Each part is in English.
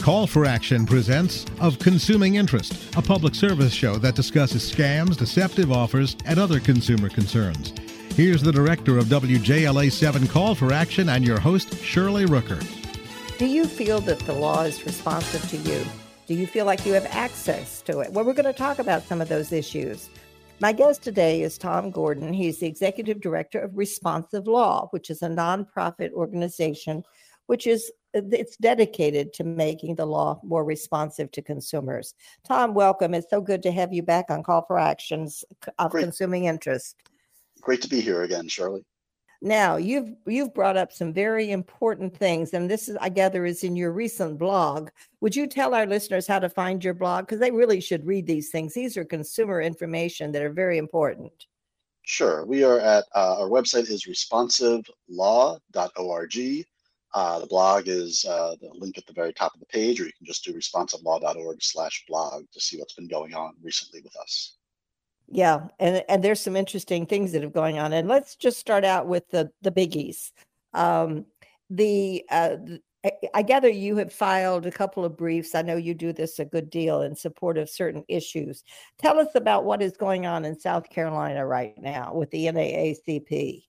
Call for Action presents Of Consuming Interest, a public service show that discusses scams, deceptive offers, and other consumer concerns. Here's the director of WJLA 7 Call for Action and your host, Shirley Rooker. Do you feel that the law is responsive to you? Do you feel like you have access to it? Well, we're going to talk about some of those issues. My guest today is Tom Gordon. He's the executive director of Responsive Law, which is a nonprofit organization which is it's dedicated to making the law more responsive to consumers. Tom, welcome. It's so good to have you back on Call for Actions of Great. Consuming Interest. Great to be here again, Shirley. Now, you've you've brought up some very important things, and this is, I gather, is in your recent blog. Would you tell our listeners how to find your blog? Because they really should read these things. These are consumer information that are very important. Sure. We are at uh, our website is responsivelaw.org. Uh, the blog is uh, the link at the very top of the page, or you can just do responsivelaw.org slash blog to see what's been going on recently with us. Yeah, and and there's some interesting things that have going on. And let's just start out with the the biggies. Um, the, uh, I, I gather you have filed a couple of briefs. I know you do this a good deal in support of certain issues. Tell us about what is going on in South Carolina right now with the NAACP.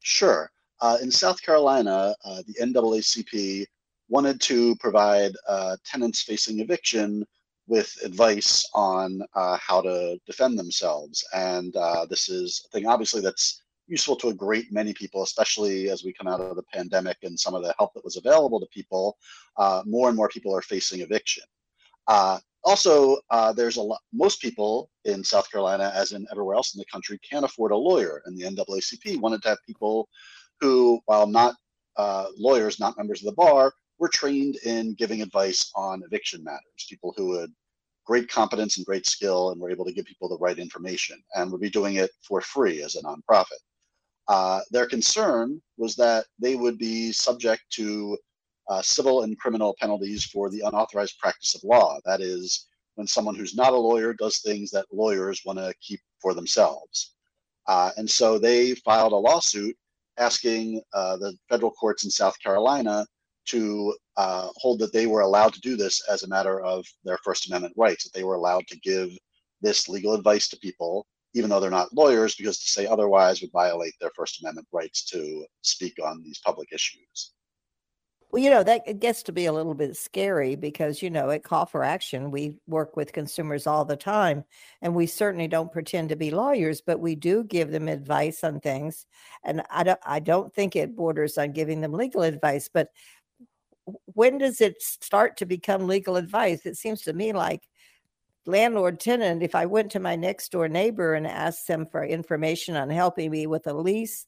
Sure. Uh, in South Carolina, uh, the NAACP wanted to provide uh, tenants facing eviction with advice on uh, how to defend themselves. And uh, this is a thing, obviously, that's useful to a great many people, especially as we come out of the pandemic and some of the help that was available to people. Uh, more and more people are facing eviction. also, there's a lot, most people in South Carolina, as in everywhere else in the country, can't afford a lawyer. And the NAACP wanted to have people who, while not uh, lawyers, not members of the bar, were trained in giving advice on eviction matters. People who had great competence and great skill and were able to give people the right information and would be doing it for free as a nonprofit. Uh, their concern was that they would be subject to uh, civil and criminal penalties for the unauthorized practice of law. That is, when someone who's not a lawyer does things that lawyers want to keep for themselves. Uh, and so they filed a lawsuit asking uh, the federal courts in South Carolina to uh, hold that they were allowed to do this as a matter of their First Amendment rights, that they were allowed to give this legal advice to people, even though they're not lawyers, because to say otherwise would violate their First Amendment rights to speak on these public issues. Well, you know, that gets to be a little bit scary because, you know, at Call for Action, we work with consumers all the time. And we certainly don't pretend to be lawyers, but we do give them advice on things. And I don't, I don't think it borders on giving them legal advice. But when does it start to become legal advice? It seems to me like landlord tenant, if I went to my next door neighbor and asked them for information on helping me with a lease,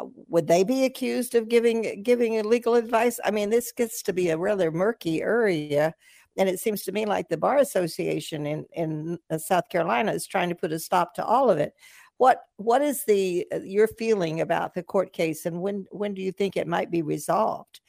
would they be accused of giving giving illegal advice? I mean, this gets to be a rather murky area, and it seems to me like the bar association in in uh, South Carolina is trying to put a stop to all of it. What what is the uh, your feeling about the court case, and when when do you think it might be resolved?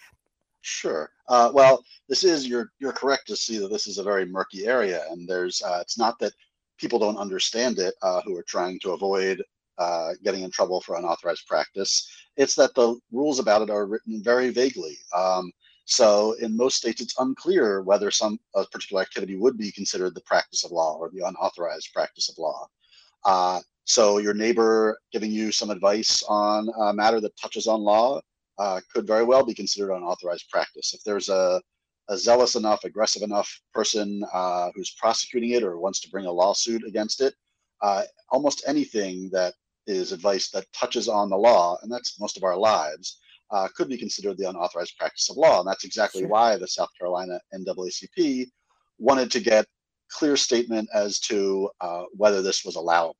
Sure. Uh, well, this is you're you're correct to see that this is a very murky area, and there's uh, it's not that people don't understand it uh, who are trying to avoid uh, getting in trouble for unauthorized practice. It's that the rules about it are written very vaguely. Um, so in most states, it's unclear whether some a particular activity would be considered the practice of law or the unauthorized practice of law. Uh, so your neighbor giving you some advice on a matter that touches on law uh, could very well be considered unauthorized practice. If there's a, a zealous enough, aggressive enough person uh, who's prosecuting it or wants to bring a lawsuit against it, uh, almost anything that is advice that touches on the law, and that's most of our lives, uh, could be considered the unauthorized practice of law. And that's exactly sure. why the South Carolina NAACP wanted to get clear statement as to uh, whether this was allowable.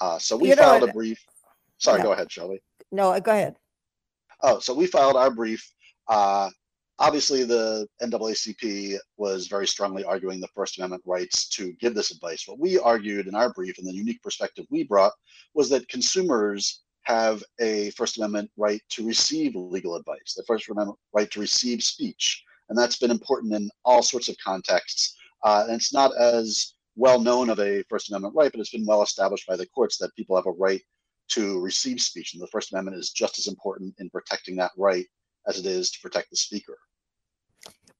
Uh, so we you filed a brief. Sorry, no. go ahead, Shirley. No, go ahead. Oh, so we filed our brief uh, obviously the NAACP was very strongly arguing the First Amendment rights to give this advice. What we argued in our brief and the unique perspective we brought was that consumers have a First Amendment right to receive legal advice, the First Amendment right to receive speech. And that's been important in all sorts of contexts. Uh, and it's not as well known of a First Amendment right, but it's been well established by the courts that people have a right to receive speech. And the First Amendment is just as important in protecting that right as it is to protect the speaker.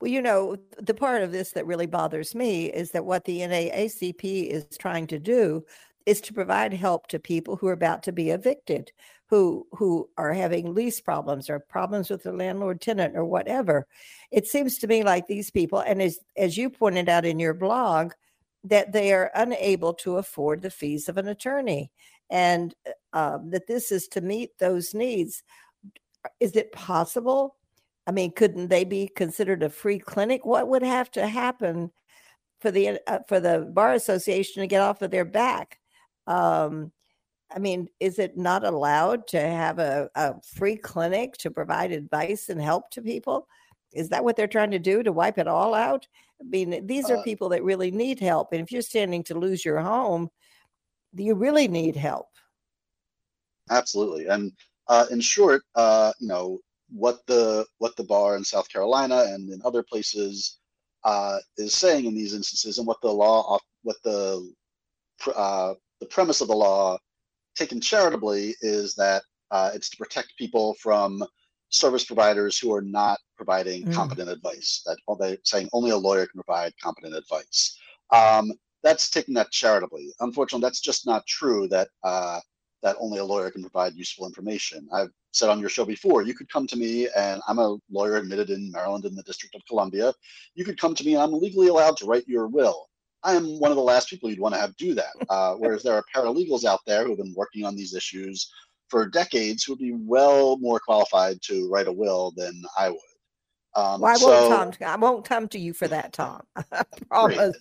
Well, you know, the part of this that really bothers me is that what the NAACP is trying to do is to provide help to people who are about to be evicted, who who are having lease problems or problems with their landlord tenant or whatever. It seems to me like these people, and as as you pointed out in your blog, that they are unable to afford the fees of an attorney, and uh, um, that this is to meet those needs. Is it possible I mean, couldn't they be considered a free clinic? What would have to happen for the uh, for the bar association to get off of their back? Um, I mean, is it not allowed to have a, a free clinic to provide advice and help to people? Is that what they're trying to do to wipe it all out? I mean, these are uh, people that really need help. And if you're standing to lose your home, you really need help. Absolutely. And uh, in short, uh, you know, what the what the bar in South Carolina and in other places uh, is saying in these instances, and what the law, what the uh, the premise of the law, taken charitably, is that uh, it's to protect people from service providers who are not providing mm. competent advice. That they're saying only a lawyer can provide competent advice. Um, that's taking that charitably. Unfortunately, that's just not true. That uh, that only a lawyer can provide useful information. I've said on your show before, you could come to me and I'm a lawyer admitted in Maryland in the District of Columbia. You could come to me and I'm legally allowed to write your will. I am one of the last people you'd want to have do that. Uh, whereas there are paralegals out there who've been working on these issues for decades who would be well more qualified to write a will than I would. Um, well, I so, won't come. I won't come to you for that, Tom. I promise.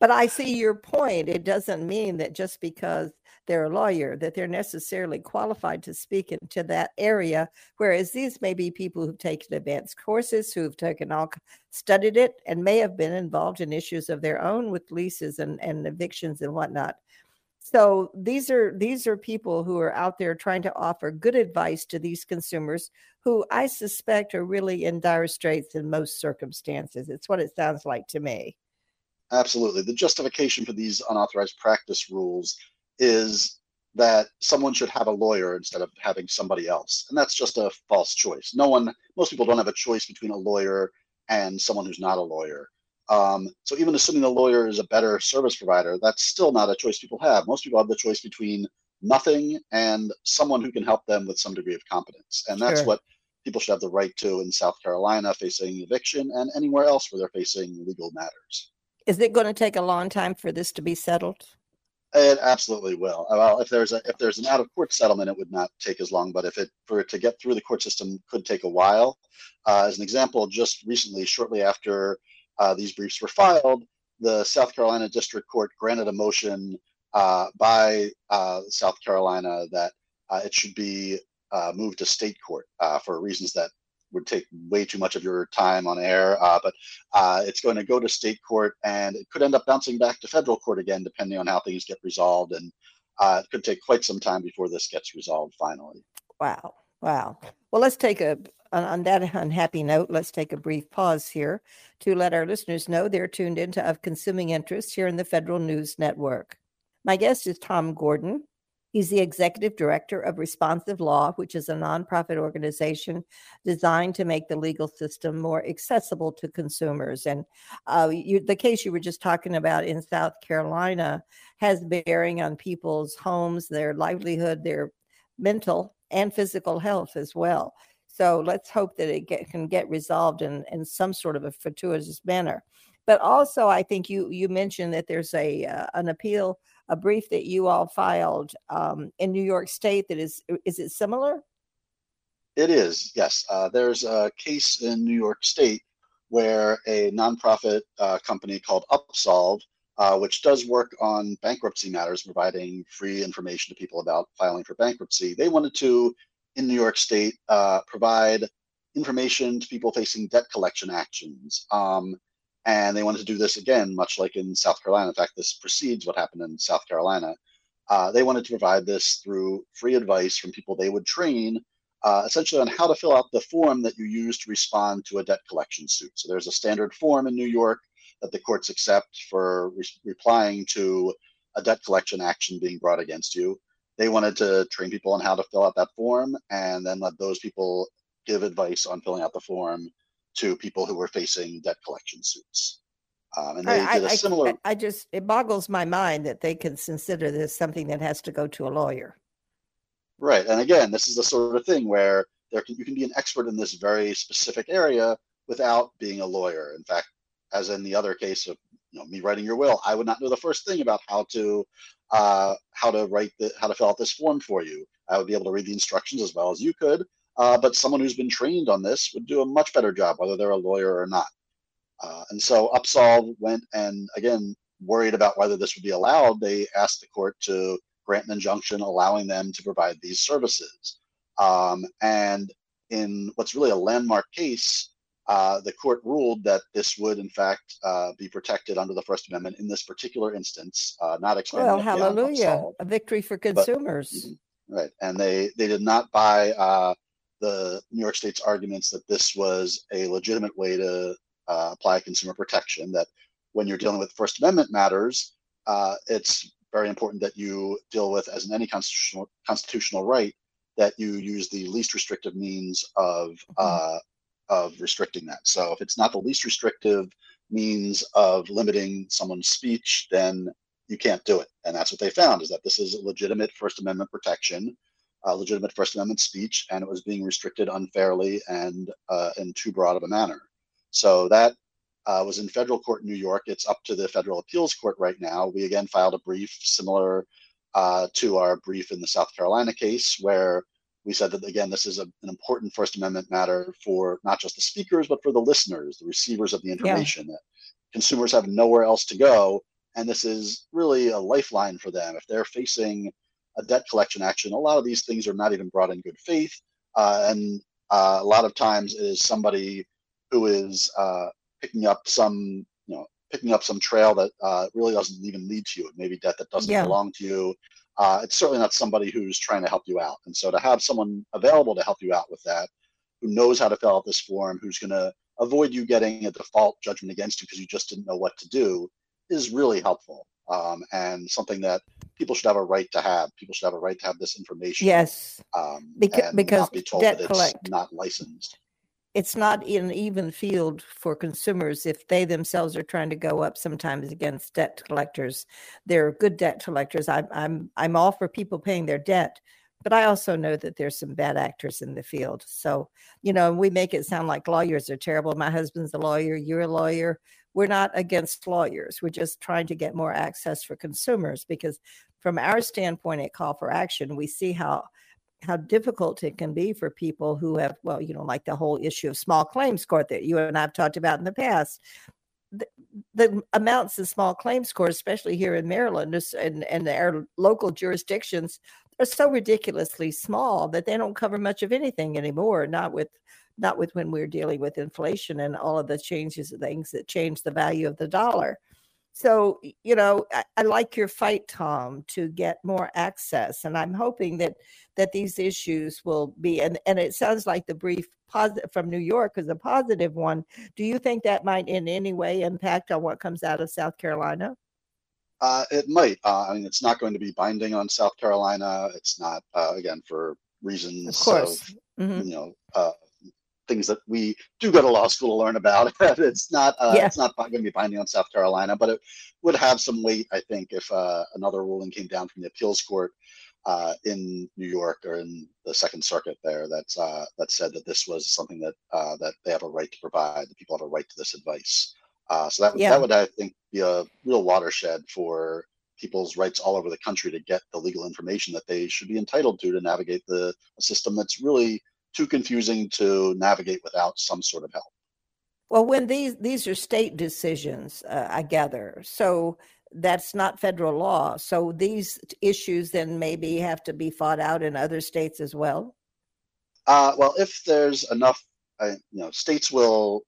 but I see your point. It doesn't mean that just because they're a lawyer, that they're necessarily qualified to speak into that area. Whereas these may be people who've taken advanced courses, who've taken all studied it, and may have been involved in issues of their own with leases and, and evictions and whatnot. So these are these are people who are out there trying to offer good advice to these consumers who I suspect are really in dire straits in most circumstances. It's what it sounds like to me. Absolutely. The justification for these unauthorized practice rules is that someone should have a lawyer instead of having somebody else. And that's just a false choice. No one, most people don't have a choice between a lawyer and someone who's not a lawyer. Um, so even assuming the lawyer is a better service provider, that's still not a choice people have. Most people have the choice between nothing and someone who can help them with some degree of competence. And that's sure. what people should have the right to in South Carolina facing eviction and anywhere else where they're facing legal matters. Is it going to take a long time for this to be settled? It absolutely will. Well, if there's a if there's an out of court settlement, it would not take as long. But if it for it to get through the court system could take a while. Uh, as an example, just recently, shortly after uh, these briefs were filed, the South Carolina District Court granted a motion uh, by uh, South Carolina that uh, it should be uh, moved to state court for reasons that would take way too much of your time on air. Uh, but uh, it's going to go to state court and it could end up bouncing back to federal court again, depending on how things get resolved. And uh, it could take quite some time before this gets resolved finally. Wow. Wow. Well, let's take a, on that unhappy note, let's take a brief pause here to let our listeners know they're tuned into Of Consuming Interest here in the Federal News Network. My guest is Tom Gordon. He's the executive director of Responsive Law, which is a nonprofit organization designed to make the legal system more accessible to consumers. And uh, you, the case you were just talking about in South Carolina has bearing on people's homes, their livelihood, their mental and physical health as well. So let's hope that it get, can get resolved in, in some sort of a fortuitous manner. But also, I think you you mentioned that there's a uh, an appeal a brief that you all filed um, in New York State that is is it similar? It is, yes. Uh, there's a case in New York State where a nonprofit uh, company called Upsolve, uh, which does work on bankruptcy matters, providing free information to people about filing for bankruptcy, they wanted to, in New York State, uh, provide information to people facing debt collection actions. Um, and they wanted to do this again, much like in South Carolina. In fact, this precedes what happened in South Carolina. Uh, they wanted to provide this through free advice from people they would train, uh, essentially on how to fill out the form that you use to respond to a debt collection suit. So there's a standard form in New York that the courts accept for re- replying to a debt collection action being brought against you. They wanted to train people on how to fill out that form and then let those people give advice on filling out the form to people who were facing debt collection suits. Um, and they I, did a I, similar. I, I just it boggles my mind that they can consider this something that has to go to a lawyer. Right, and again, this is the sort of thing where there can, you can be an expert in this very specific area without being a lawyer. In fact, as in the other case of you know me writing your will, I would not know the first thing about how to uh, how to write the how to fill out this form for you. I would be able to read the instructions as well as you could, uh, but someone who's been trained on this would do a much better job, whether they're a lawyer or not. Uh, and so Upsolve went and again worried about whether this would be allowed. They asked the court to grant an injunction allowing them to provide these services. Um, and in what's really a landmark case, uh, the court ruled that this would, in fact, uh, be protected under the First Amendment in this particular instance, uh, not expanding. Well, hallelujah, a victory for consumers. But, right, and they they did not buy uh, the New York State's arguments that this was a legitimate way to uh, apply consumer protection. That when you're dealing with First Amendment matters, uh, it's very important that you deal with, as in any constitutional constitutional right, that you use the least restrictive means of mm-hmm. uh, of restricting that. So if it's not the least restrictive means of limiting someone's speech, then you can't do it. And that's what they found is that this is a legitimate First Amendment protection, uh, legitimate First Amendment speech, and it was being restricted unfairly and uh, in too broad of a manner. So that uh, was in federal court in New York. It's up to the federal appeals court right now. We again filed a brief similar uh, to our brief in the South Carolina case, where we said that again, this is a, an important First Amendment matter for not just the speakers, but for the listeners, the receivers of the information. Yeah. That consumers have nowhere else to go, and this is really a lifeline for them if they're facing a debt collection action. A lot of these things are not even brought in good faith, uh, and uh, a lot of times it is somebody who is uh, picking up some, you know, picking up some trail that uh, really doesn't even lead to you. It may be debt that doesn't yeah. belong to you. Uh, it's certainly not somebody who's trying to help you out. And so to have someone available to help you out with that, who knows how to fill out this form, who's going to avoid you getting a default judgment against you because you just didn't know what to do, is really helpful. Um, and something that people should have a right to have. People should have a right to have this information. Yes. Um, because because be debt collect- not licensed it's not an even field for consumers if they themselves are trying to go up sometimes against debt collectors. They're good debt collectors. I'm I'm I'm all for people paying their debt, but I also know that there's some bad actors in the field. So, you know, we make it sound like lawyers are terrible. My husband's a lawyer, you're a lawyer. We're not against lawyers. We're just trying to get more access for consumers because from our standpoint at Call for Action, we see how how difficult it can be for people who have, well, you know, like the whole issue of small claims court that you and I've talked about in the past. The, the amounts of small claims court, especially here in Maryland and, and our local jurisdictions, are so ridiculously small that they don't cover much of anything anymore. Not with, not with when we're dealing with inflation and all of the changes of things that change the value of the dollar. So, you know, I, I, like your fight, Tom, to get more access. And I'm hoping that that these issues will be and, and it sounds like the brief positive from New York is a positive one. Do you think that might in any way impact on what comes out of South Carolina? Uh, it might. Uh, I mean, it's not going to be binding on South Carolina. It's not, uh, again, for reasons of, course. Of, mm-hmm. you know, uh, things that we do go to law school to learn about. it's not uh, yeah. it's not going to be binding on South Carolina, but it would have some weight, I think, if uh, another ruling came down from the appeals court uh, in New York or in the Second Circuit there that's uh, that said that this was something that uh, that they have a right to provide. The people have a right to this advice. Uh, so that yeah. that would I think be a real watershed for people's rights all over the country to get the legal information that they should be entitled to to navigate the system that's really too confusing to navigate without some sort of help. Well, when these these are state decisions, uh, I gather. So that's not federal law. So these issues then maybe have to be fought out in other states as well. Uh, well, if there's enough, uh, you know, states will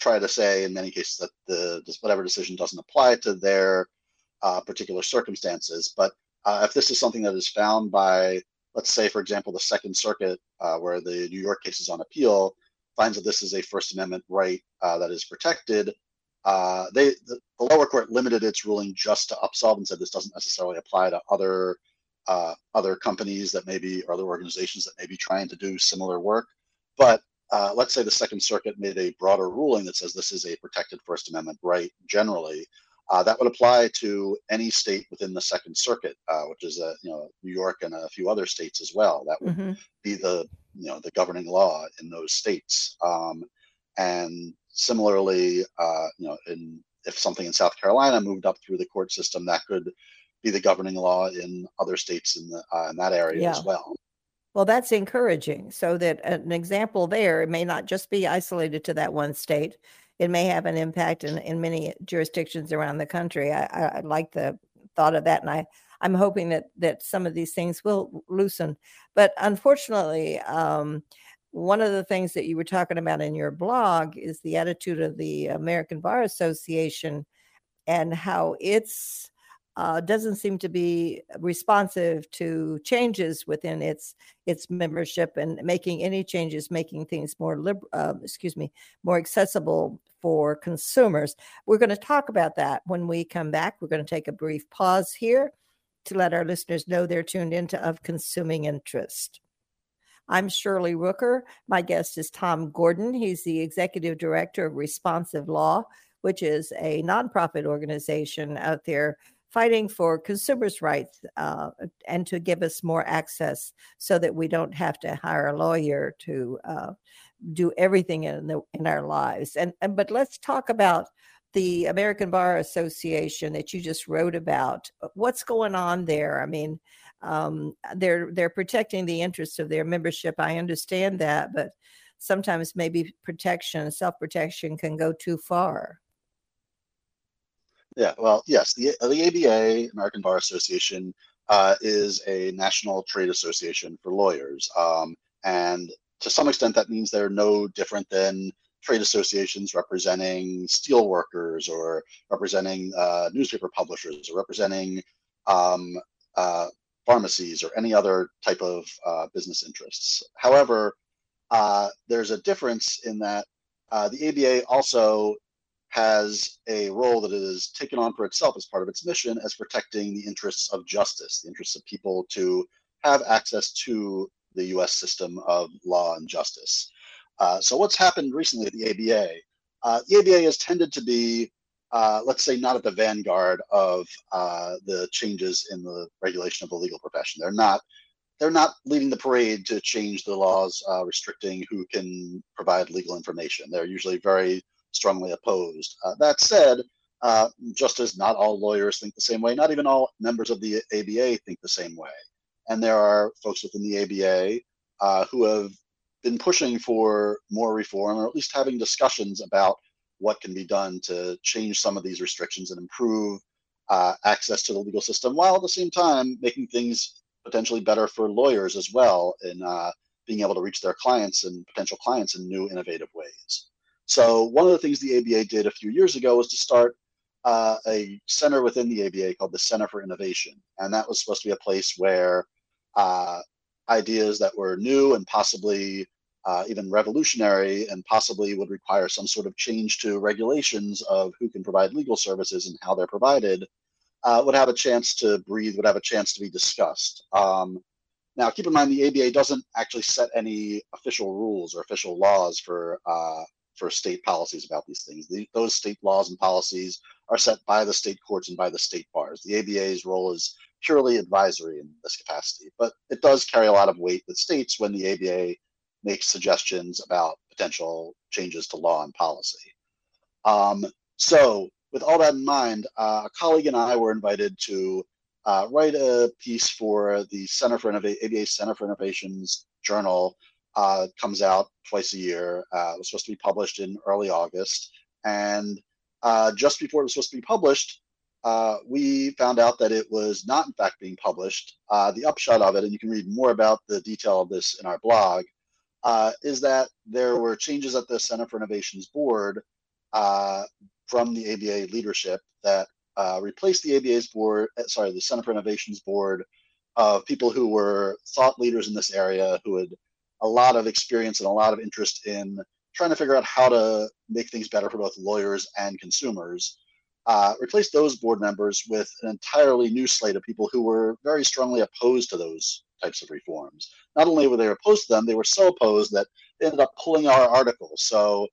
try to say in many cases that the whatever decision doesn't apply to their uh, particular circumstances. But uh, if this is something that is found by let's say, for example, the Second Circuit, uh, where the New York case is on appeal, finds that this is a First Amendment right uh, that is protected. Uh, they the, the, lower court limited its ruling just to Upsolve and said this doesn't necessarily apply to other uh, other companies that maybe or other organizations that may be trying to do similar work. But uh, let's say the Second Circuit made a broader ruling that says this is a protected First Amendment right generally, uh, that would apply to any state within the Second Circuit, uh, which is uh, you know New York and a few other states as well. That would mm-hmm. be the you know the governing law in those states. Um, and similarly, uh, you know, in if something in South Carolina moved up through the court system, that could be the governing law in other states in the uh, in that area yeah. as well. Well, that's encouraging. So that an example there, it may not just be isolated to that one state. It may have an impact in, in many jurisdictions around the country. I, I, I like the thought of that, and I I'm hoping that that some of these things will loosen. But unfortunately, um, one of the things that you were talking about in your blog is the attitude of the American Bar Association and how it's uh, doesn't seem to be responsive to changes within its its membership and making any changes, making things more liberal, uh, excuse me, more accessible for consumers. We're going to talk about that when we come back. We're going to take a brief pause here to let our listeners know they're tuned into of consuming interest. I'm Shirley Rooker. My guest is Tom Gordon. He's the executive director of Responsive Law, which is a nonprofit organization out there fighting for consumers' rights uh, and to give us more access so that we don't have to hire a lawyer to uh, do everything in the in our lives. And, and but let's talk about the American Bar Association that you just wrote about. What's going on there? I mean, um, they're they're protecting the interests of their membership. I understand that, but sometimes maybe protection, self protection, can go too far. Yeah, well, yes, the, the ABA, American Bar Association, uh, is a national trade association for lawyers. Um, and to some extent, that means they're no different than trade associations representing steel workers or representing uh, newspaper publishers or representing um, uh, pharmacies or any other type of uh, business interests. However, uh, there's a difference in that uh, the ABA also has a role that it has taken on for itself as part of its mission as protecting the interests of justice, the interests of people to have access to the US system of law and justice. Uh, so, what's happened recently at the ABA? Uh, the ABA has tended to be, uh, let's say, not at the vanguard of uh, the changes in the regulation of the legal profession. They're not. They're not leading the parade to change the laws uh, restricting who can provide legal information. They're usually very strongly opposed. Uh, that said, uh, just as not all lawyers think the same way, not even all members of the ABA think the same way. And there are folks within the ABA uh, who have been pushing for more reform, or at least having discussions about what can be done to change some of these restrictions and improve uh, access to the legal system, while at the same time making things potentially better for lawyers as well in uh, being able to reach their clients and potential clients in new, innovative ways. So one of the things the ABA did a few years ago was to start uh, a center within the ABA called the Center for Innovation, and that was supposed to be a place where uh, ideas that were new and possibly uh, even revolutionary and possibly would require some sort of change to regulations of who can provide legal services and how they're provided uh, would have a chance to breathe, would have a chance to be discussed. Um, now, keep in mind the ABA doesn't actually set any official rules or official laws for uh, for state policies about these things. The, those state laws and policies are set by the state courts and by the state bars. The ABA's role is purely advisory in this capacity, but it does carry a lot of weight with states when the ABA makes suggestions about potential changes to law and policy. Um, so, with all that in mind, uh, a colleague and I were invited to uh, write a piece for the Center for Innov- ABA Center for Innovations journal uh, comes out twice a year. Uh, it was supposed to be published in early August. And uh, just before it was supposed to be published, uh, we found out that it was not, in fact, being published. Uh, the upshot of it, and you can read more about the detail of this in our blog, uh, is that there were changes at the Center for Innovations board from the ABA leadership that replaced the ABA's board, sorry, the Center for Innovations board of people who were thought leaders in this area who had a lot of experience and a lot of interest in trying to figure out how to make things better for both lawyers and consumers. Uh, replace those board members with an entirely new slate of people who were very strongly opposed to those types of reforms. Not only were they opposed to them, they were so opposed that they ended up pulling our article. So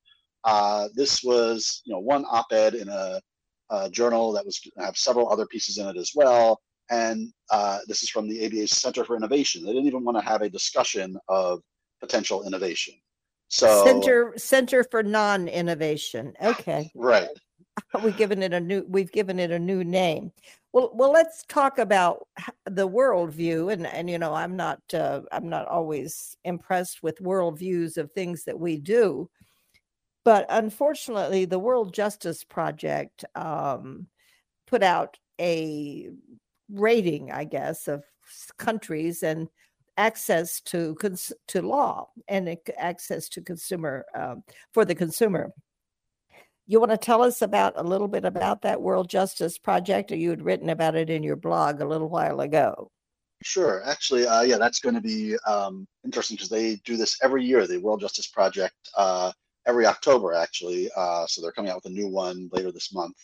uh, this was, you know, one op-ed in a, a journal that was have several other pieces in it as well. And uh, this is from the ABA Center for Innovation. They didn't even want to have a discussion of potential innovation. So Center Center for Non-Innovation. Okay. Right. We've given it a new we've given it a new name. Well, well, let's talk about the worldview, and and you know, I'm not uh, I'm not always impressed with worldviews of things that we do, but unfortunately, the World Justice Project um, put out a rating, I guess, of countries and access to cons- to law and access to consumer um, for the consumer. You want to tell us about a little bit about that World Justice Project, or you had written about it in your blog a little while ago? Sure. Actually, uh, yeah, that's going to be um, interesting because they do this every year. The World Justice Project uh, every October, actually. Uh, so they're coming out with a new one later this month.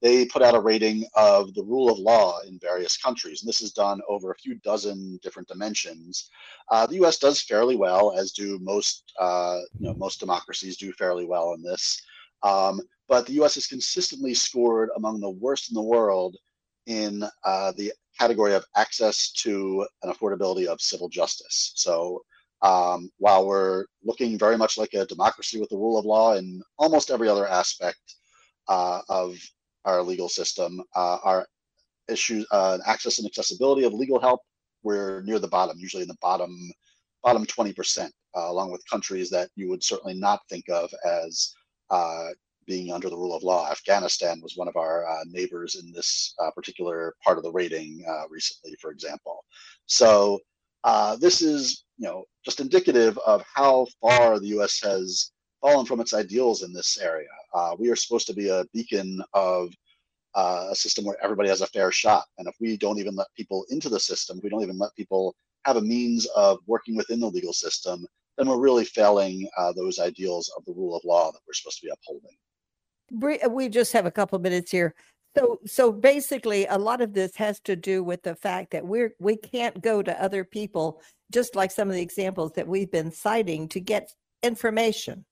They put out a rating of the rule of law in various countries, and this is done over a few dozen different dimensions. Uh, the U.S. does fairly well, as do most, uh, you know, most democracies do fairly well in this. Um, but the U.S. has consistently scored among the worst in the world in uh, the category of access to an affordability of civil justice. So um, while we're looking very much like a democracy with the rule of law in almost every other aspect uh, of our legal system, uh, our issues, uh, access and accessibility of legal help, we're near the bottom, usually in the bottom bottom 20%, uh, along with countries that you would certainly not think of as uh, being under the rule of law. Afghanistan was one of our uh, neighbors in this particular part of the rating recently, for example. So this is you know, just indicative of how far the U.S. has fallen from its ideals in this area. Uh, we are supposed to be a beacon of uh, a system where everybody has a fair shot. And if we don't even let people into the system, we don't even let people have a means of working within the legal system, then we're really failing uh, those ideals of the rule of law that we're supposed to be upholding. We just have a couple minutes here. So so basically a lot of this has to do with the fact that we're we can't go to other people just like some of the examples that we've been citing to get information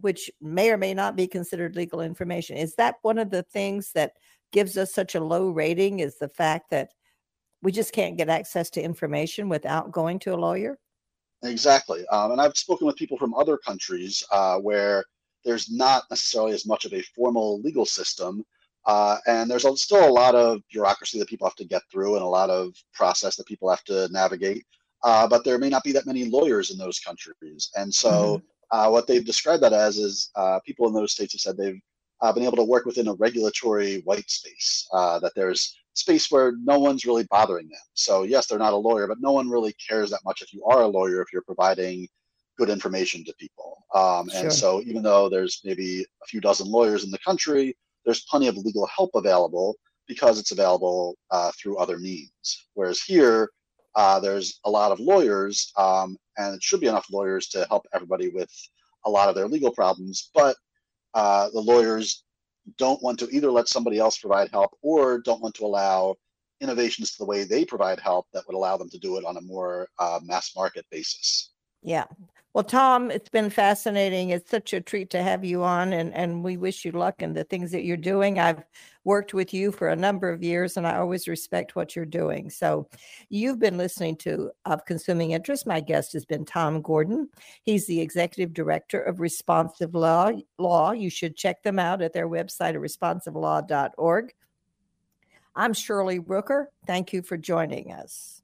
which may or may not be considered legal information. Is that one of the things that gives us such a low rating is the fact that we just can't get access to information without going to a lawyer? Exactly. Um, and I've spoken with people from other countries uh, where there's not necessarily as much of a formal legal system uh, and there's still a lot of bureaucracy that people have to get through and a lot of process that people have to navigate. Uh, but there may not be that many lawyers in those countries. And so mm-hmm. uh, what they've described that as is uh, people in those states have said they've uh, been able to work within a regulatory white space, uh, that there's space where no one's really bothering them. So yes, they're not a lawyer, but no one really cares that much if you are a lawyer, if you're providing good information to people. Um, and sure. so even though there's maybe a few dozen lawyers in the country, there's plenty of legal help available because it's available uh, through other means. Whereas here, uh, there's a lot of lawyers, um, and it should be enough lawyers to help everybody with a lot of their legal problems. But uh, the lawyers don't want to either let somebody else provide help or don't want to allow innovations to the way they provide help that would allow them to do it on a more uh, mass market basis. Yeah, well, Tom, it's been fascinating. It's such a treat to have you on, and, and we wish you luck in the things that you're doing. I've worked with you for a number of years, and I always respect what you're doing. So, you've been listening to Of Consuming Interest. My guest has been Tom Gordon. He's the executive director of Responsive Law. Law. You should check them out at their website at responsivelaw.org. I'm Shirley Rooker. Thank you for joining us.